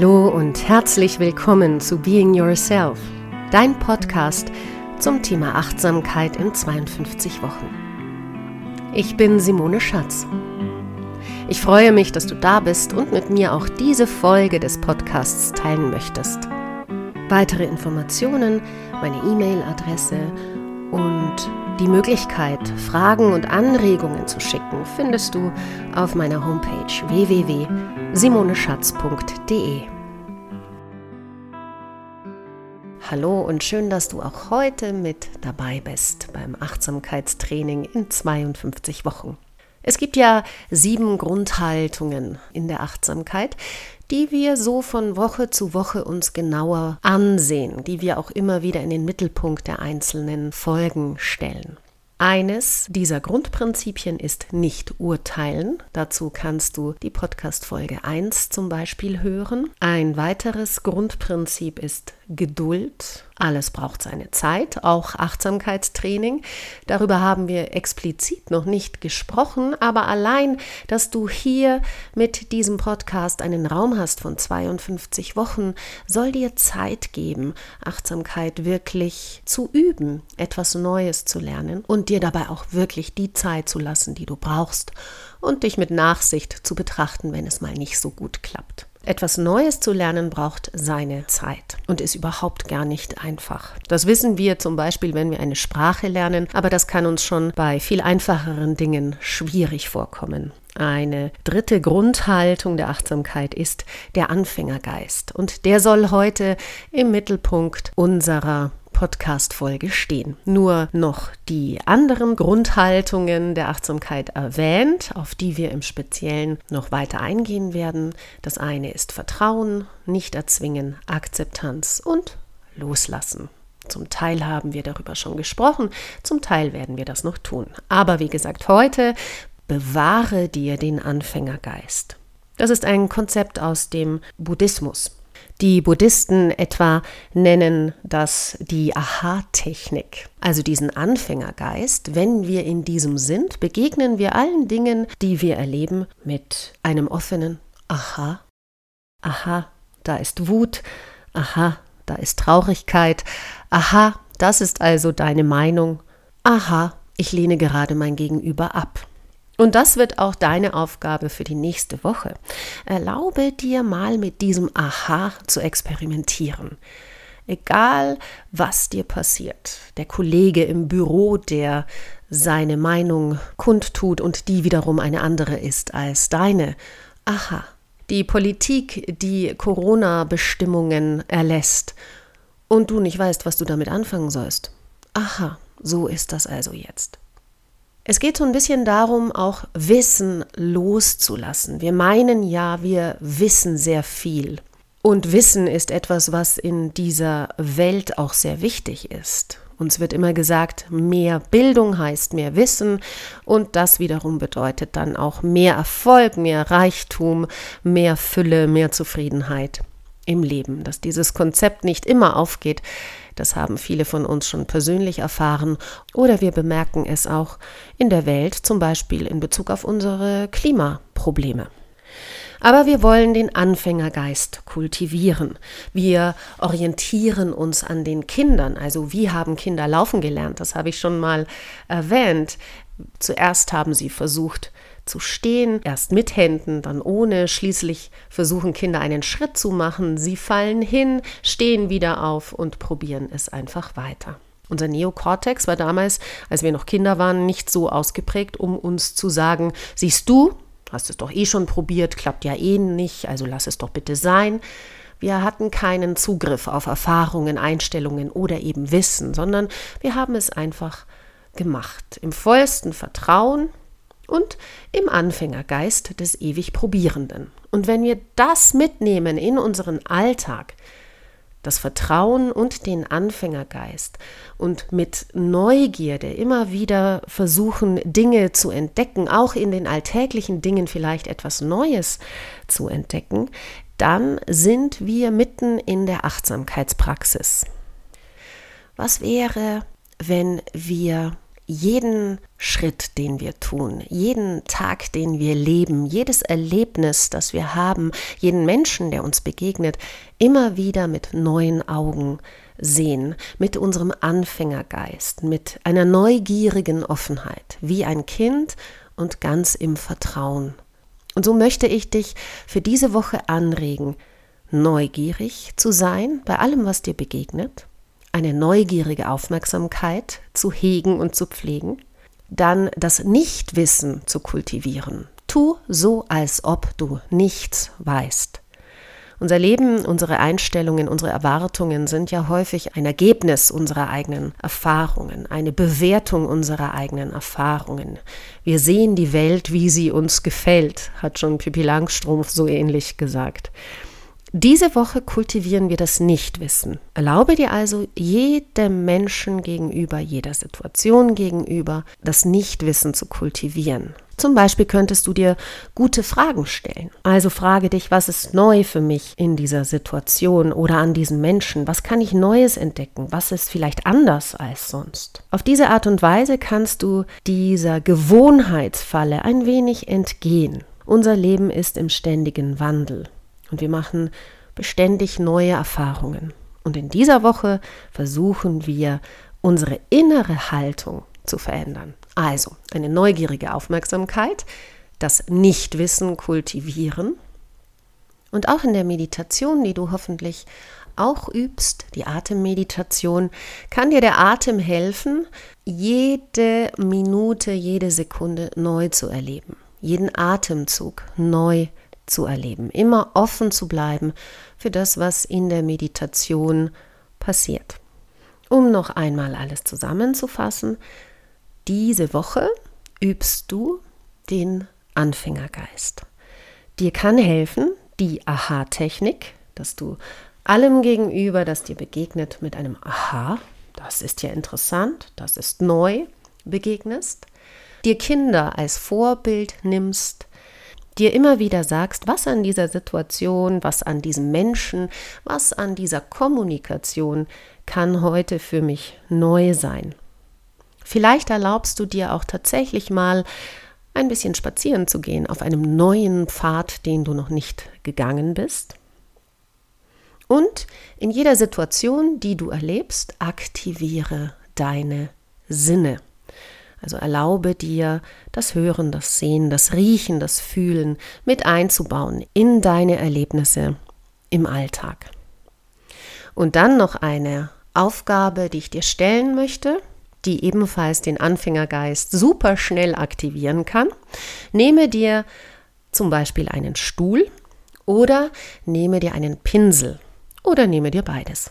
Hallo und herzlich willkommen zu Being Yourself, dein Podcast zum Thema Achtsamkeit in 52 Wochen. Ich bin Simone Schatz. Ich freue mich, dass du da bist und mit mir auch diese Folge des Podcasts teilen möchtest. Weitere Informationen, meine E-Mail-Adresse und die Möglichkeit, Fragen und Anregungen zu schicken, findest du auf meiner Homepage www.simoneschatz.de. Hallo und schön, dass du auch heute mit dabei bist beim Achtsamkeitstraining in 52 Wochen. Es gibt ja sieben Grundhaltungen in der Achtsamkeit, die wir so von Woche zu Woche uns genauer ansehen, die wir auch immer wieder in den Mittelpunkt der einzelnen Folgen stellen. Eines dieser Grundprinzipien ist nicht urteilen. Dazu kannst du die Podcast-Folge 1 zum Beispiel hören. Ein weiteres Grundprinzip ist Geduld. Alles braucht seine Zeit, auch Achtsamkeitstraining. Darüber haben wir explizit noch nicht gesprochen, aber allein, dass du hier mit diesem Podcast einen Raum hast von 52 Wochen, soll dir Zeit geben, Achtsamkeit wirklich zu üben, etwas Neues zu lernen und dir dabei auch wirklich die Zeit zu lassen, die du brauchst und dich mit Nachsicht zu betrachten, wenn es mal nicht so gut klappt. Etwas Neues zu lernen braucht seine Zeit und ist überhaupt gar nicht einfach. Das wissen wir zum Beispiel, wenn wir eine Sprache lernen, aber das kann uns schon bei viel einfacheren Dingen schwierig vorkommen. Eine dritte Grundhaltung der Achtsamkeit ist der Anfängergeist und der soll heute im Mittelpunkt unserer Podcast-Folge stehen. Nur noch die anderen Grundhaltungen der Achtsamkeit erwähnt, auf die wir im Speziellen noch weiter eingehen werden. Das eine ist Vertrauen, nicht erzwingen, Akzeptanz und Loslassen. Zum Teil haben wir darüber schon gesprochen, zum Teil werden wir das noch tun. Aber wie gesagt, heute bewahre dir den Anfängergeist. Das ist ein Konzept aus dem Buddhismus. Die Buddhisten etwa nennen das die Aha-Technik, also diesen Anfängergeist. Wenn wir in diesem sind, begegnen wir allen Dingen, die wir erleben, mit einem offenen Aha. Aha, da ist Wut. Aha, da ist Traurigkeit. Aha, das ist also deine Meinung. Aha, ich lehne gerade mein Gegenüber ab. Und das wird auch deine Aufgabe für die nächste Woche. Erlaube dir mal mit diesem Aha zu experimentieren. Egal, was dir passiert. Der Kollege im Büro, der seine Meinung kundtut und die wiederum eine andere ist als deine. Aha. Die Politik, die Corona-Bestimmungen erlässt und du nicht weißt, was du damit anfangen sollst. Aha, so ist das also jetzt. Es geht so ein bisschen darum, auch Wissen loszulassen. Wir meinen ja, wir wissen sehr viel. Und Wissen ist etwas, was in dieser Welt auch sehr wichtig ist. Uns wird immer gesagt, mehr Bildung heißt mehr Wissen und das wiederum bedeutet dann auch mehr Erfolg, mehr Reichtum, mehr Fülle, mehr Zufriedenheit im Leben. Dass dieses Konzept nicht immer aufgeht, das haben viele von uns schon persönlich erfahren oder wir bemerken es auch in der Welt, zum Beispiel in Bezug auf unsere Klimaprobleme. Aber wir wollen den Anfängergeist kultivieren. Wir orientieren uns an den Kindern. Also wie haben Kinder laufen gelernt? Das habe ich schon mal erwähnt. Zuerst haben sie versucht, zu stehen, erst mit Händen, dann ohne. Schließlich versuchen Kinder einen Schritt zu machen. Sie fallen hin, stehen wieder auf und probieren es einfach weiter. Unser Neokortex war damals, als wir noch Kinder waren, nicht so ausgeprägt, um uns zu sagen, siehst du, hast es doch eh schon probiert, klappt ja eh nicht, also lass es doch bitte sein. Wir hatten keinen Zugriff auf Erfahrungen, Einstellungen oder eben Wissen, sondern wir haben es einfach gemacht. Im vollsten Vertrauen, und im Anfängergeist des ewig Probierenden. Und wenn wir das mitnehmen in unseren Alltag, das Vertrauen und den Anfängergeist und mit Neugierde immer wieder versuchen, Dinge zu entdecken, auch in den alltäglichen Dingen vielleicht etwas Neues zu entdecken, dann sind wir mitten in der Achtsamkeitspraxis. Was wäre, wenn wir jeden Schritt, den wir tun, jeden Tag, den wir leben, jedes Erlebnis, das wir haben, jeden Menschen, der uns begegnet, immer wieder mit neuen Augen sehen, mit unserem Anfängergeist, mit einer neugierigen Offenheit, wie ein Kind und ganz im Vertrauen. Und so möchte ich dich für diese Woche anregen, neugierig zu sein bei allem, was dir begegnet, eine neugierige Aufmerksamkeit zu hegen und zu pflegen, dann das Nichtwissen zu kultivieren. Tu so, als ob du nichts weißt. Unser Leben, unsere Einstellungen, unsere Erwartungen sind ja häufig ein Ergebnis unserer eigenen Erfahrungen, eine Bewertung unserer eigenen Erfahrungen. Wir sehen die Welt, wie sie uns gefällt, hat schon Pippi Langstrumpf so ähnlich gesagt. Diese Woche kultivieren wir das Nichtwissen. Erlaube dir also jedem Menschen gegenüber, jeder Situation gegenüber, das Nichtwissen zu kultivieren. Zum Beispiel könntest du dir gute Fragen stellen. Also frage dich, was ist neu für mich in dieser Situation oder an diesem Menschen? Was kann ich Neues entdecken? Was ist vielleicht anders als sonst? Auf diese Art und Weise kannst du dieser Gewohnheitsfalle ein wenig entgehen. Unser Leben ist im ständigen Wandel. Und wir machen beständig neue Erfahrungen. Und in dieser Woche versuchen wir, unsere innere Haltung zu verändern. Also eine neugierige Aufmerksamkeit, das Nichtwissen kultivieren und auch in der Meditation, die du hoffentlich auch übst, die Atemmeditation, kann dir der Atem helfen, jede Minute, jede Sekunde neu zu erleben, jeden Atemzug neu zu zu erleben, immer offen zu bleiben für das, was in der Meditation passiert. Um noch einmal alles zusammenzufassen, diese Woche übst du den Anfängergeist. Dir kann helfen die Aha-Technik, dass du allem gegenüber, das dir begegnet, mit einem Aha, das ist ja interessant, das ist neu, begegnest, dir Kinder als Vorbild nimmst, dir immer wieder sagst, was an dieser Situation, was an diesem Menschen, was an dieser Kommunikation kann heute für mich neu sein. Vielleicht erlaubst du dir auch tatsächlich mal ein bisschen spazieren zu gehen auf einem neuen Pfad, den du noch nicht gegangen bist. Und in jeder Situation, die du erlebst, aktiviere deine Sinne. Also erlaube dir, das Hören, das Sehen, das Riechen, das Fühlen mit einzubauen in deine Erlebnisse im Alltag. Und dann noch eine Aufgabe, die ich dir stellen möchte, die ebenfalls den Anfängergeist super schnell aktivieren kann. Nehme dir zum Beispiel einen Stuhl oder nehme dir einen Pinsel oder nehme dir beides.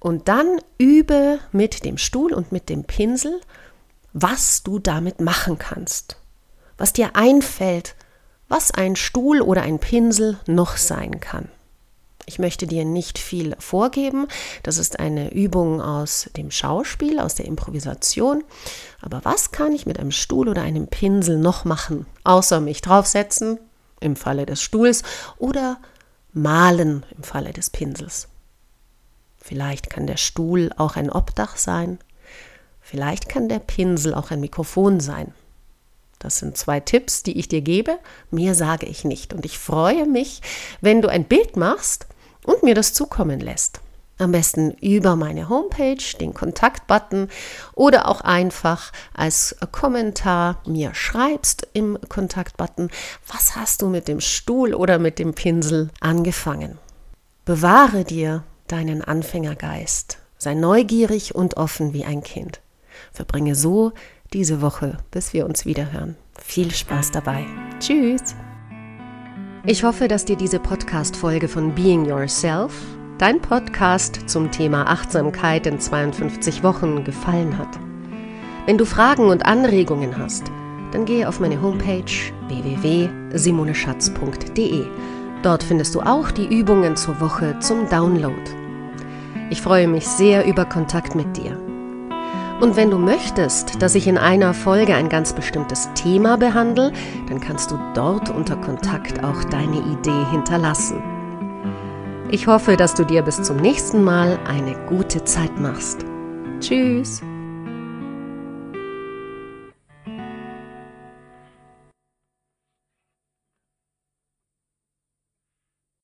Und dann übe mit dem Stuhl und mit dem Pinsel was du damit machen kannst, was dir einfällt, was ein Stuhl oder ein Pinsel noch sein kann. Ich möchte dir nicht viel vorgeben. Das ist eine Übung aus dem Schauspiel, aus der Improvisation. Aber was kann ich mit einem Stuhl oder einem Pinsel noch machen, außer mich draufsetzen im Falle des Stuhls oder malen im Falle des Pinsels? Vielleicht kann der Stuhl auch ein Obdach sein Vielleicht kann der Pinsel auch ein Mikrofon sein. Das sind zwei Tipps, die ich dir gebe. Mehr sage ich nicht. Und ich freue mich, wenn du ein Bild machst und mir das zukommen lässt. Am besten über meine Homepage, den Kontaktbutton oder auch einfach als Kommentar mir schreibst im Kontaktbutton, was hast du mit dem Stuhl oder mit dem Pinsel angefangen. Bewahre dir deinen Anfängergeist. Sei neugierig und offen wie ein Kind. Verbringe so diese Woche, bis wir uns wieder hören. Viel Spaß dabei. Tschüss. Ich hoffe, dass dir diese Podcast-Folge von Being Yourself, dein Podcast zum Thema Achtsamkeit in 52 Wochen, gefallen hat. Wenn du Fragen und Anregungen hast, dann gehe auf meine Homepage www.simoneschatz.de. Dort findest du auch die Übungen zur Woche zum Download. Ich freue mich sehr über Kontakt mit dir. Und wenn du möchtest, dass ich in einer Folge ein ganz bestimmtes Thema behandle, dann kannst du dort unter Kontakt auch deine Idee hinterlassen. Ich hoffe, dass du dir bis zum nächsten Mal eine gute Zeit machst. Tschüss!